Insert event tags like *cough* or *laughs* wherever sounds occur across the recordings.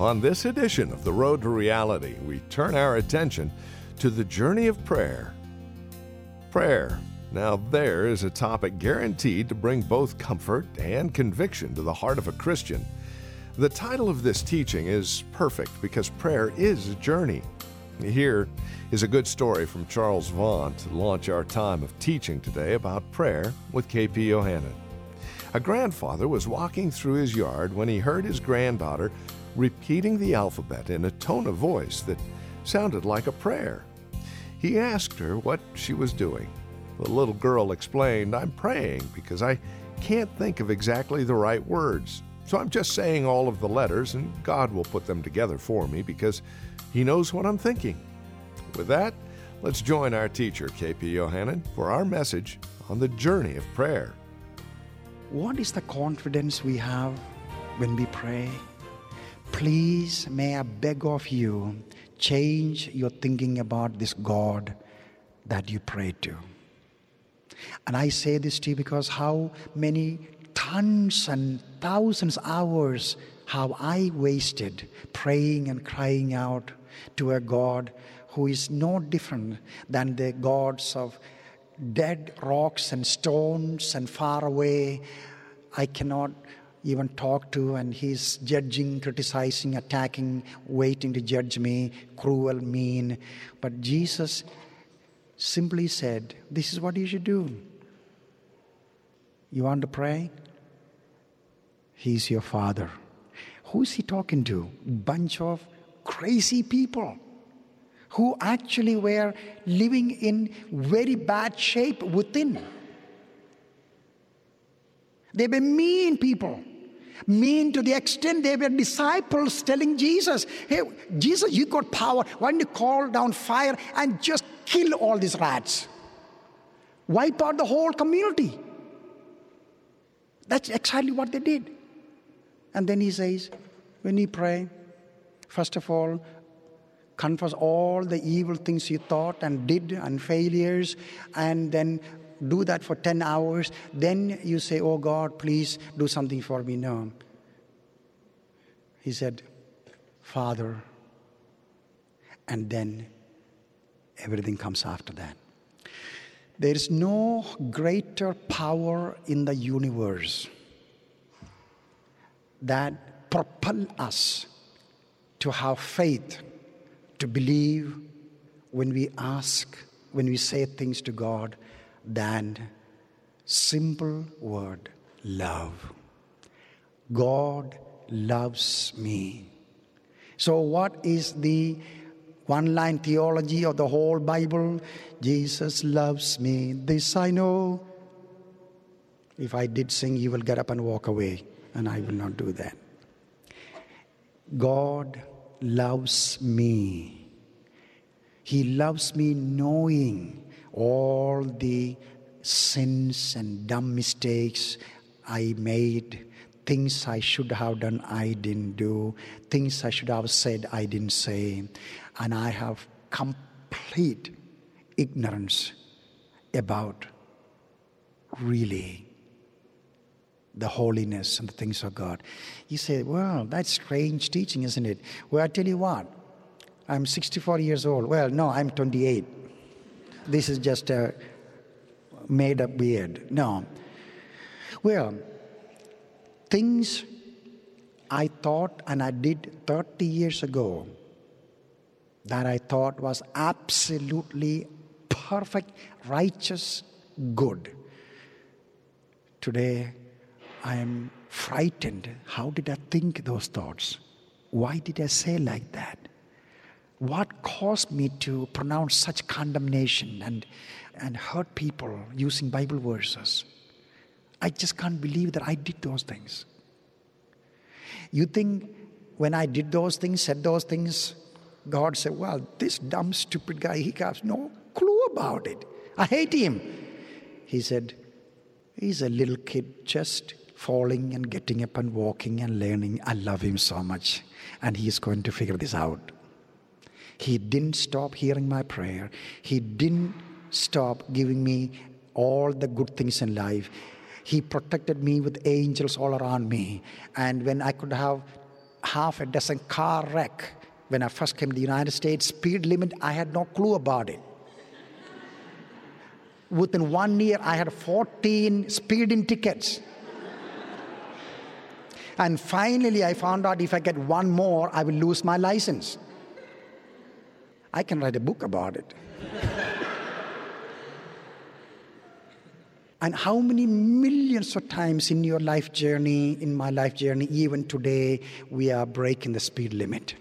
On this edition of The Road to Reality, we turn our attention to the journey of prayer. Prayer. Now, there is a topic guaranteed to bring both comfort and conviction to the heart of a Christian. The title of this teaching is perfect because prayer is a journey. Here is a good story from Charles Vaughn to launch our time of teaching today about prayer with KP Yohannan. A grandfather was walking through his yard when he heard his granddaughter repeating the alphabet in a tone of voice that sounded like a prayer. He asked her what she was doing. The little girl explained, I'm praying because I can't think of exactly the right words. So I'm just saying all of the letters, and God will put them together for me because He knows what I'm thinking. With that, let's join our teacher, KP Yohannan, for our message on the journey of prayer. What is the confidence we have when we pray? Please, may I beg of you, change your thinking about this God that you pray to. And I say this to you because how many tons and thousands of hours have I wasted praying and crying out to a God who is no different than the gods of dead rocks and stones and far away. I cannot even talk to, and he's judging, criticizing, attacking, waiting to judge me, cruel, mean. But Jesus simply said, This is what you should do. You want to pray? He's your father. Who's he talking to? Bunch of crazy people who actually were living in very bad shape within. They were mean people. Mean to the extent they were disciples telling Jesus, Hey, Jesus, you got power. Why don't you call down fire and just kill all these rats? Wipe out the whole community. That's exactly what they did. And then he says, when you pray, first of all, confess all the evil things you thought and did and failures, and then do that for 10 hours. Then you say, Oh God, please do something for me. No. He said, Father. And then everything comes after that. There is no greater power in the universe that propel us to have faith, to believe when we ask, when we say things to God, than simple word love. God loves me. So, what is the one line theology of the whole Bible? Jesus loves me. This I know. If I did sing, you will get up and walk away, and I will not do that. God loves me. He loves me knowing all the sins and dumb mistakes I made, things I should have done, I didn't do, things I should have said, I didn't say, and I have complete ignorance about really the holiness and the things of God. You say, well, that's strange teaching, isn't it? Well, I tell you what, I'm 64 years old. Well, no, I'm 28. This is just a made up weird. No. Well, things I thought and I did 30 years ago that I thought was absolutely perfect, righteous, good. Today, I am frightened. How did I think those thoughts? Why did I say like that? What caused me to pronounce such condemnation and, and hurt people using Bible verses? I just can't believe that I did those things. You think when I did those things, said those things, God said, Well, this dumb, stupid guy, he has no clue about it. I hate him. He said, He's a little kid just falling and getting up and walking and learning. I love him so much, and he is going to figure this out. He didn't stop hearing my prayer. He didn't stop giving me all the good things in life. He protected me with angels all around me. And when I could have half a dozen car wreck when I first came to the United States. Speed limit, I had no clue about it. Within one year, I had 14 speeding tickets. And finally, I found out if I get one more, I will lose my license. I can write a book about it. and how many millions of times in your life journey, in my life journey, even today, we are breaking the speed limit.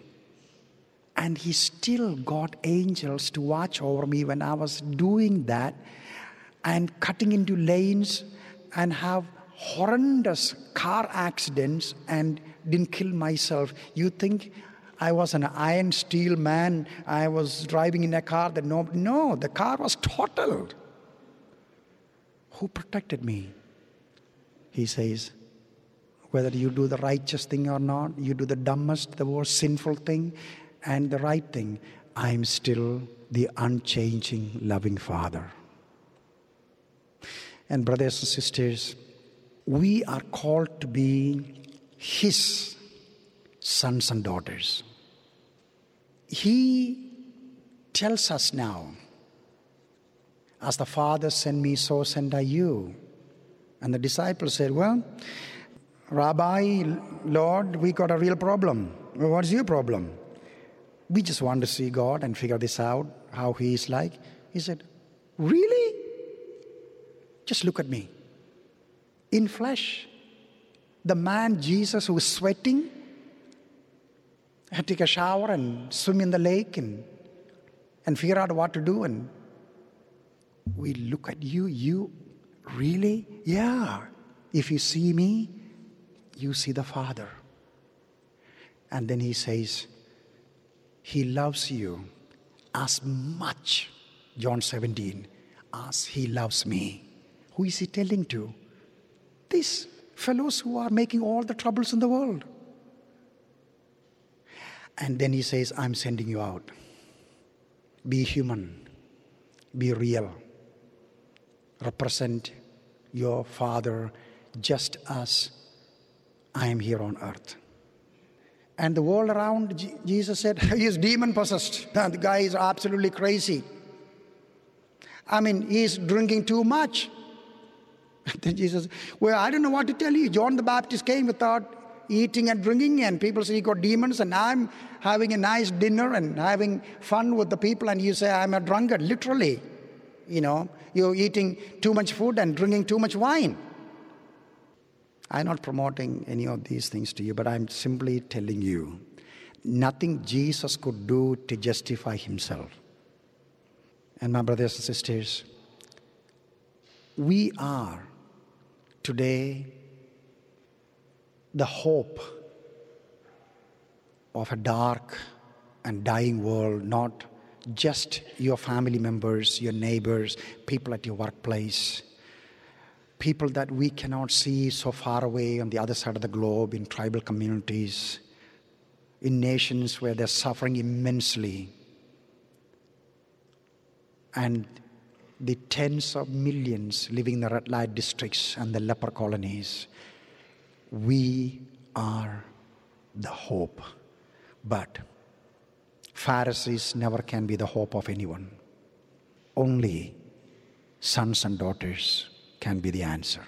And he still got angels to watch over me when I was doing that and cutting into lanes and have horrendous car accidents and didn't kill myself. You think I was an iron steel man. I was driving in a car that no, no, the car was totaled. Who protected me? He says, whether you do the righteous thing or not, you do the dumbest, the most sinful thing, and the right thing, I am still the unchanging, loving Father. And, brothers and sisters, we are called to be His sons and daughters. He tells us now, as the Father sent me, so send I you. And the disciples said, Well, Rabbi, Lord, we got a real problem. Well, what's your problem? We just want to see God and figure this out, how He is like. He said, Really? Just look at me. In flesh, the man Jesus who is sweating, I take a shower and swim in the lake and, and figure out what to do. And we look at you, you really? Yeah. If you see me, you see the Father. And then he says, He loves you as much, John 17, as He loves me. Who is He telling to? These fellows who are making all the troubles in the world. And then he says, I'm sending you out. Be human, be real, represent your Father just as I am here on earth. And the world around, Jesus said, *laughs* he is demon possessed. The guy is absolutely crazy. I mean, he's drinking too much. *laughs* Then Jesus, well, I don't know what to tell you. John the Baptist came without eating and drinking, and people say you got demons, and I'm having a nice dinner and having fun with the people, and you say I'm a drunkard, literally. You know, you're eating too much food and drinking too much wine. I'm not promoting any of these things to you, but I'm simply telling you nothing Jesus could do to justify himself. And my brothers and sisters, we are today the hope of a dark and dying world, not just your family members, your neighbors, people at your workplace, people that we cannot see so far away on the other side of the globe in tribal communities, in nations where they're suffering immensely, and the tens of millions living in the red light districts and the leper colonies. We are the hope. But Pharisees never can be the hope of anyone. Only sons and daughters can be the answer.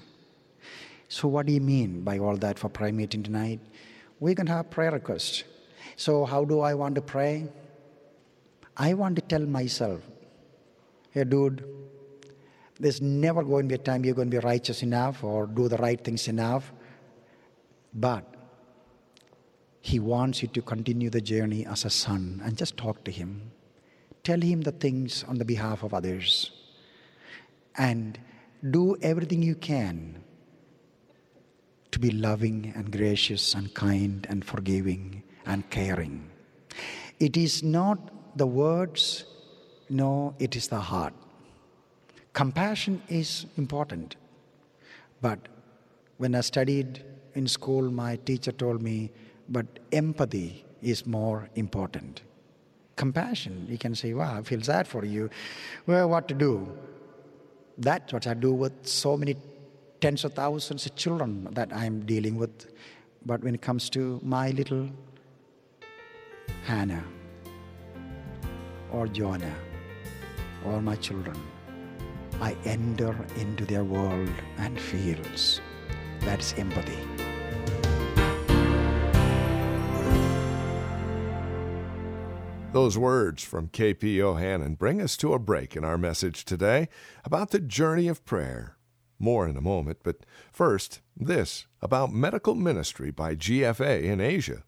So, what do you mean by all that for prayer meeting tonight? We can have prayer requests. So, how do I want to pray? I want to tell myself, hey, dude, there's never going to be a time you're going to be righteous enough or do the right things enough. But he wants you to continue the journey as a son and just talk to Him. Tell Him the things on the behalf of others. And do everything you can to be loving and gracious and kind and forgiving and caring. It is not the words, no, it is the heart. Compassion is important. But when I studied in school, my teacher told me but empathy is more important. Compassion, you can say, wow, I feel sad for you. Well, what to do? That's what I do with so many tens of thousands of children that I'm dealing with. But when it comes to my little Hannah or Jonah or my children, I enter into their world and feels. That's empathy. Those words from KP Yohannan bring us to a break in our message today about the journey of prayer. More in a moment, but first, this about medical ministry by GFA in Asia.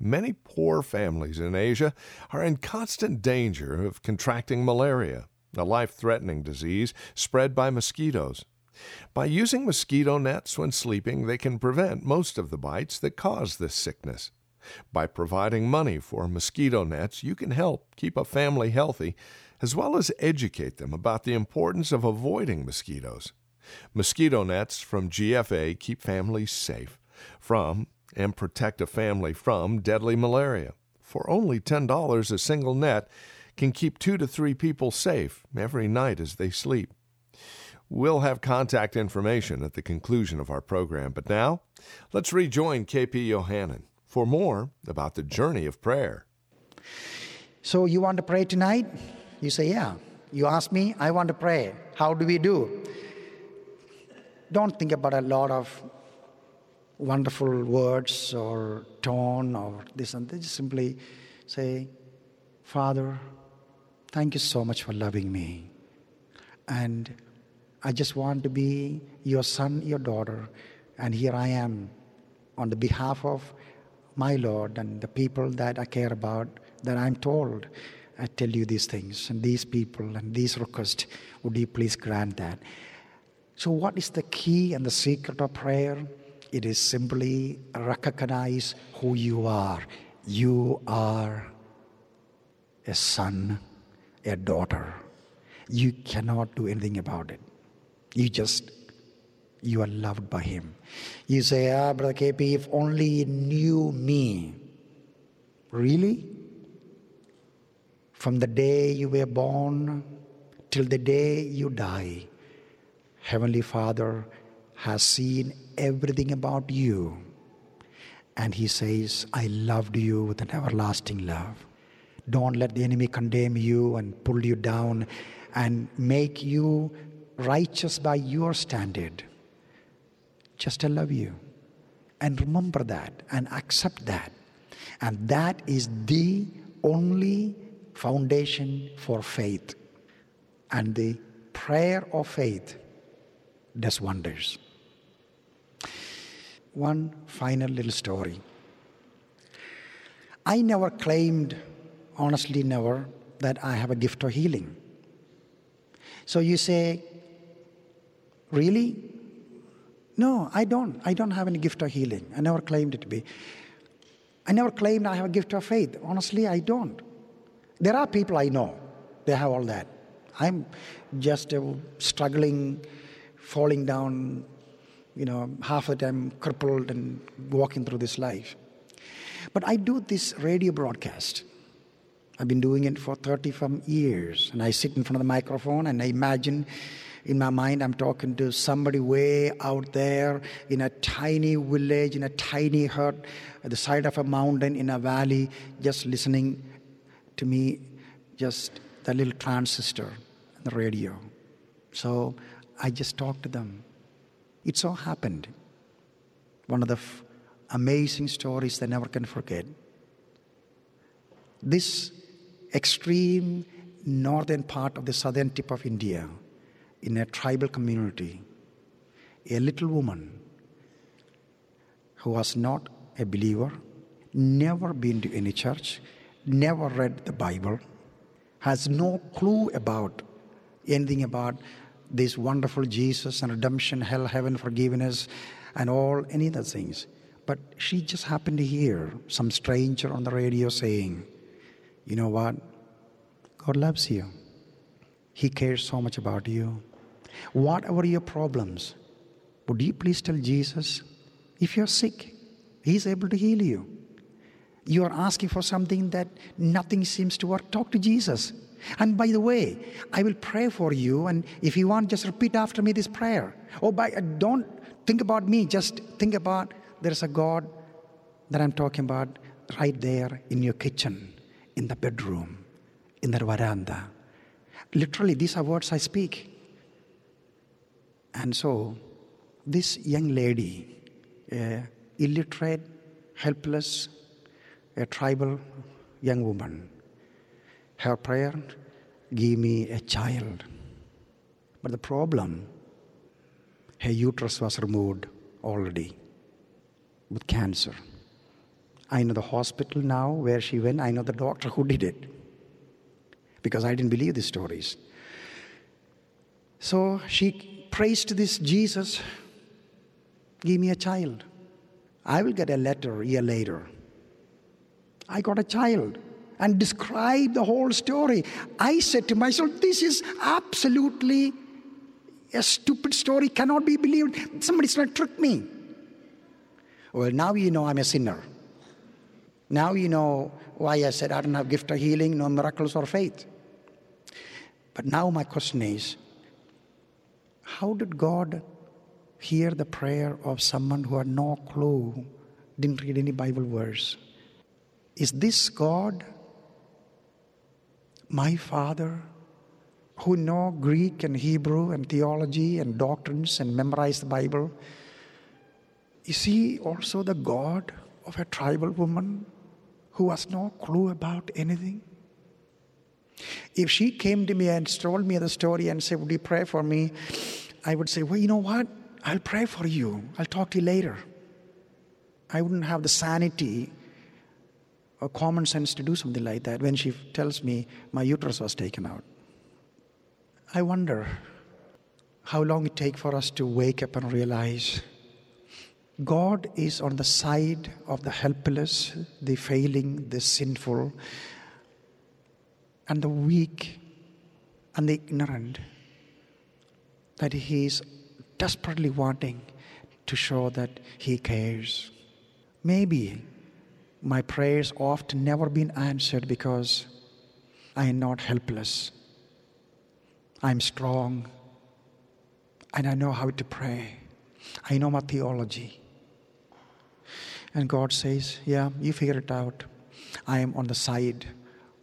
Many poor families in Asia are in constant danger of contracting malaria, a life threatening disease spread by mosquitoes. By using mosquito nets when sleeping, they can prevent most of the bites that cause this sickness. By providing money for mosquito nets, you can help keep a family healthy, as well as educate them about the importance of avoiding mosquitoes. Mosquito nets from GFA keep families safe from and protect a family from deadly malaria. For only $10 a single net can keep two to three people safe every night as they sleep. We'll have contact information at the conclusion of our program, but now let's rejoin KP Yohannan for more about the journey of prayer. So, you want to pray tonight? You say, Yeah. You ask me, I want to pray. How do we do? Don't think about a lot of wonderful words or tone or this and that. Just simply say, Father, thank you so much for loving me. And I just want to be your son, your daughter. And here I am on the behalf of my Lord and the people that I care about, that I'm told, I tell you these things and these people and these requests. Would you please grant that? So, what is the key and the secret of prayer? It is simply recognize who you are. You are a son, a daughter. You cannot do anything about it. You just you are loved by Him. You say, Ah, Brother KP, if only you knew me. Really? From the day you were born till the day you die, Heavenly Father has seen everything about you. And He says, I loved you with an everlasting love. Don't let the enemy condemn you and pull you down and make you righteous by your standard. Just I love you. And remember that and accept that. And that is the only foundation for faith. And the prayer of faith does wonders. One final little story. I never claimed, honestly, never, that I have a gift of healing. So you say, really? No, I don't. I don't have any gift of healing. I never claimed it to be. I never claimed I have a gift of faith. Honestly, I don't. There are people I know, they have all that. I'm just uh, struggling, falling down, you know, half the time crippled and walking through this life. But I do this radio broadcast. I've been doing it for 30 some years. And I sit in front of the microphone and I imagine in my mind, I'm talking to somebody way out there in a tiny village, in a tiny hut, at the side of a mountain, in a valley, just listening to me, just the little transistor, the radio. So I just talked to them. It so happened. One of the f- amazing stories they never can forget. This extreme northern part of the southern tip of India in a tribal community, a little woman who was not a believer, never been to any church, never read the Bible, has no clue about anything about this wonderful Jesus and redemption, hell, heaven, forgiveness, and all any other things. But she just happened to hear some stranger on the radio saying, You know what? God loves you. He cares so much about you. Whatever your problems, would you please tell Jesus, if you're sick, He's able to heal you. You are asking for something that nothing seems to work, talk to Jesus. And by the way, I will pray for you, and if you want, just repeat after me this prayer. Oh, by, uh, don't think about me, just think about there's a God that I'm talking about right there in your kitchen, in the bedroom, in the veranda. Literally, these are words I speak. And so, this young lady, a illiterate, helpless, a tribal young woman, her prayer, give me a child. But the problem, her uterus was removed already with cancer. I know the hospital now where she went, I know the doctor who did it because I didn't believe the stories. So she prays to this Jesus, give me a child. I will get a letter a year later. I got a child and describe the whole story. I said to myself, this is absolutely a stupid story, cannot be believed. Somebody's trying to trick me. Well, now you know I'm a sinner. Now you know why I said I don't have gift of healing, no miracles or faith. But now my question is, how did God hear the prayer of someone who had no clue, didn't read any Bible verse? Is this God, my Father, who know Greek and Hebrew and theology and doctrines and memorize the Bible? Is he also the God of a tribal woman who has no clue about anything? If she came to me and told me the story and said, Would you pray for me? I would say, Well, you know what? I'll pray for you. I'll talk to you later. I wouldn't have the sanity or common sense to do something like that when she tells me my uterus was taken out. I wonder how long it takes for us to wake up and realize God is on the side of the helpless, the failing, the sinful, and the weak and the ignorant. That He is desperately wanting to show that He cares. Maybe my prayers often never been answered because I am not helpless. I'm strong and I know how to pray. I know my theology. And God says, Yeah, you figure it out. I am on the side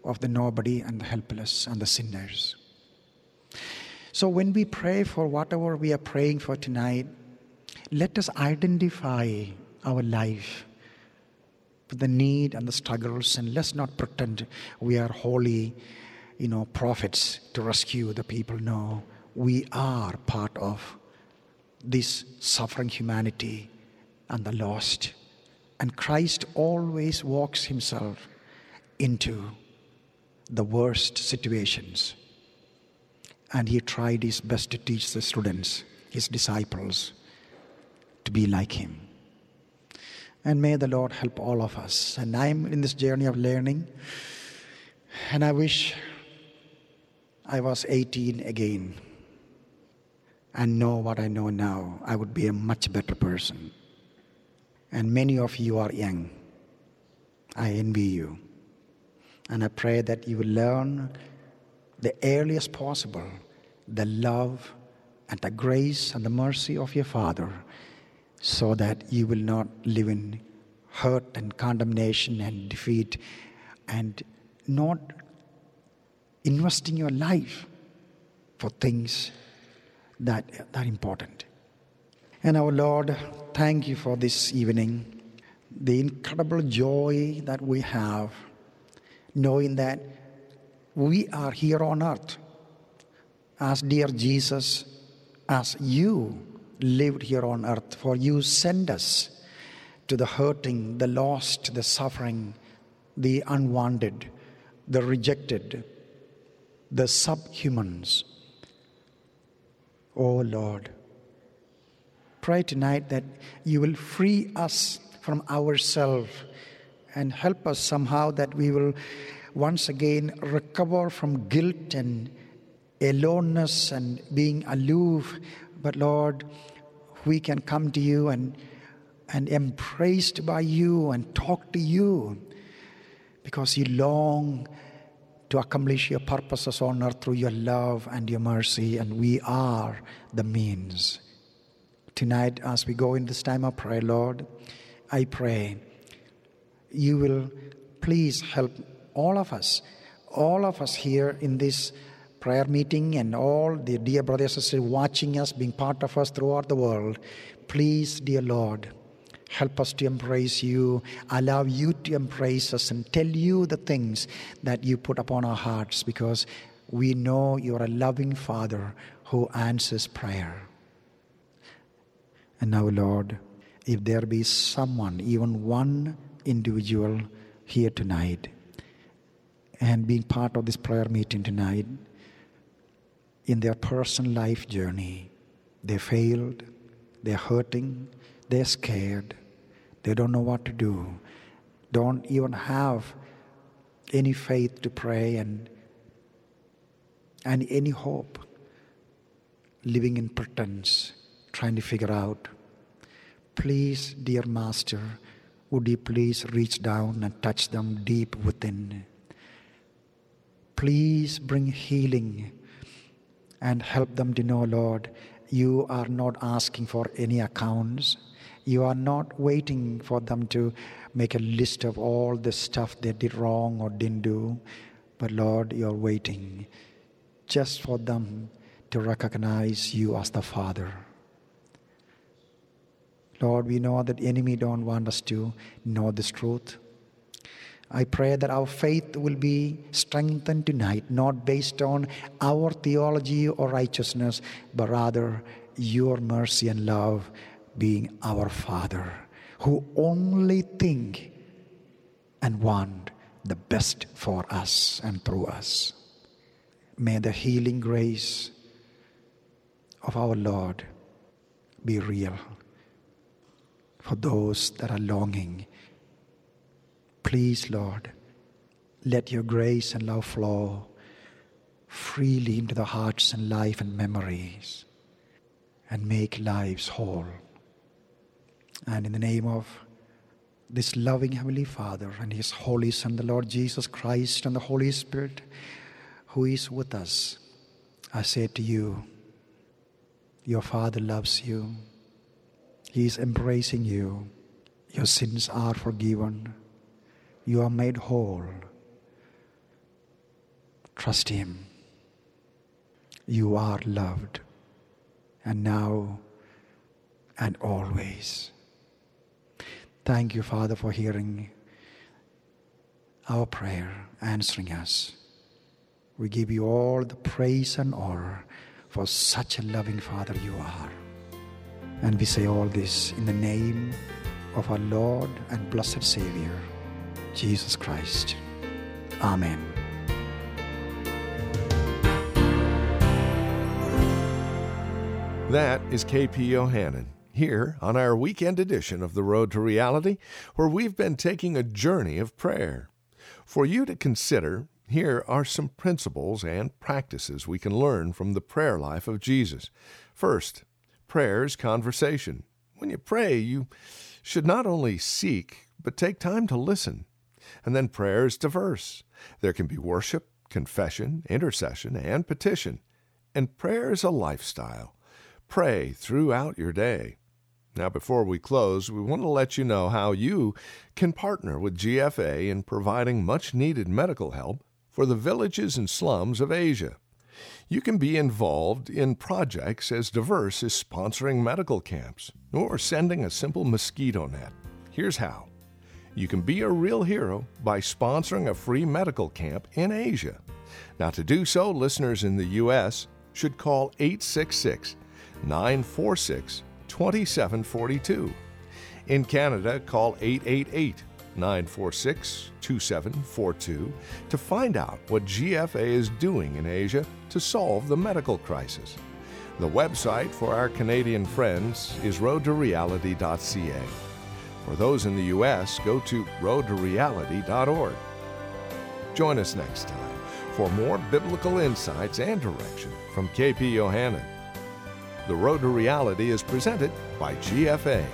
of the nobody and the helpless and the sinners. So when we pray for whatever we are praying for tonight, let us identify our life with the need and the struggles, and let's not pretend we are holy, you know, prophets to rescue the people. No, we are part of this suffering humanity and the lost. And Christ always walks himself into the worst situations. And he tried his best to teach the students, his disciples, to be like him. And may the Lord help all of us. And I'm in this journey of learning. And I wish I was 18 again and know what I know now. I would be a much better person. And many of you are young. I envy you. And I pray that you will learn the earliest possible the love and the grace and the mercy of your Father so that you will not live in hurt and condemnation and defeat and not investing your life for things that are important. And our Lord, thank you for this evening, the incredible joy that we have, knowing that we are here on earth as dear Jesus, as you lived here on earth, for you send us to the hurting, the lost, the suffering, the unwanted, the rejected, the subhumans. Oh Lord, pray tonight that you will free us from ourselves and help us somehow that we will once again recover from guilt and aloneness and being aloof. But Lord, we can come to you and, and embraced by you and talk to you because you long to accomplish your purposes on earth through your love and your mercy, and we are the means. Tonight, as we go in this time of prayer, Lord, I pray you will please help all of us, all of us here in this prayer meeting and all the dear brothers and sisters watching us, being part of us throughout the world. Please, dear Lord, help us to embrace you, allow you to embrace us, and tell you the things that you put upon our hearts because we know you're a loving Father who answers prayer. And now, Lord, if there be someone, even one individual here tonight, and being part of this prayer meeting tonight, in their personal life journey, they failed, they're hurting, they're scared, they don't know what to do, don't even have any faith to pray and, and any hope, living in pretense, trying to figure out. Please, dear Master, would you please reach down and touch them deep within? Please bring healing and help them to know, Lord, you are not asking for any accounts. You are not waiting for them to make a list of all the stuff they did wrong or didn't do. But Lord, you're waiting just for them to recognize you as the Father. Lord, we know that enemy don't want us to know this truth. I pray that our faith will be strengthened tonight, not based on our theology or righteousness, but rather your mercy and love being our Father, who only think and want the best for us and through us. May the healing grace of our Lord be real for those that are longing Please, Lord, let your grace and love flow freely into the hearts and life and memories and make lives whole. And in the name of this loving Heavenly Father and His Holy Son, the Lord Jesus Christ, and the Holy Spirit who is with us, I say to you, your Father loves you. He is embracing you. Your sins are forgiven you are made whole. Trust Him. You are loved, and now and always. Thank you, Father, for hearing our prayer, answering us. We give you all the praise and honor for such a loving Father you are. And we say all this in the name of our Lord and blessed Savior. Jesus Christ. Amen. That is KP Yohannan here on our weekend edition of The Road to Reality, where we've been taking a journey of prayer. For you to consider, here are some principles and practices we can learn from the prayer life of Jesus. First, prayer is conversation. When you pray, you should not only seek, but take time to listen. And then prayer is diverse. There can be worship, confession, intercession, and petition. And prayer is a lifestyle. Pray throughout your day. Now, before we close, we want to let you know how you can partner with GFA in providing much needed medical help for the villages and slums of Asia. You can be involved in projects as diverse as sponsoring medical camps or sending a simple mosquito net. Here's how. You can be a real hero by sponsoring a free medical camp in Asia. Now, to do so, listeners in the U.S. should call 866 946 2742. In Canada, call 888 946 2742 to find out what GFA is doing in Asia to solve the medical crisis. The website for our Canadian friends is roadtoreality.ca. For those in the U.S., go to roadtoreality.org. Join us next time for more biblical insights and direction from KP Yohannan. The Road to Reality is presented by GFA.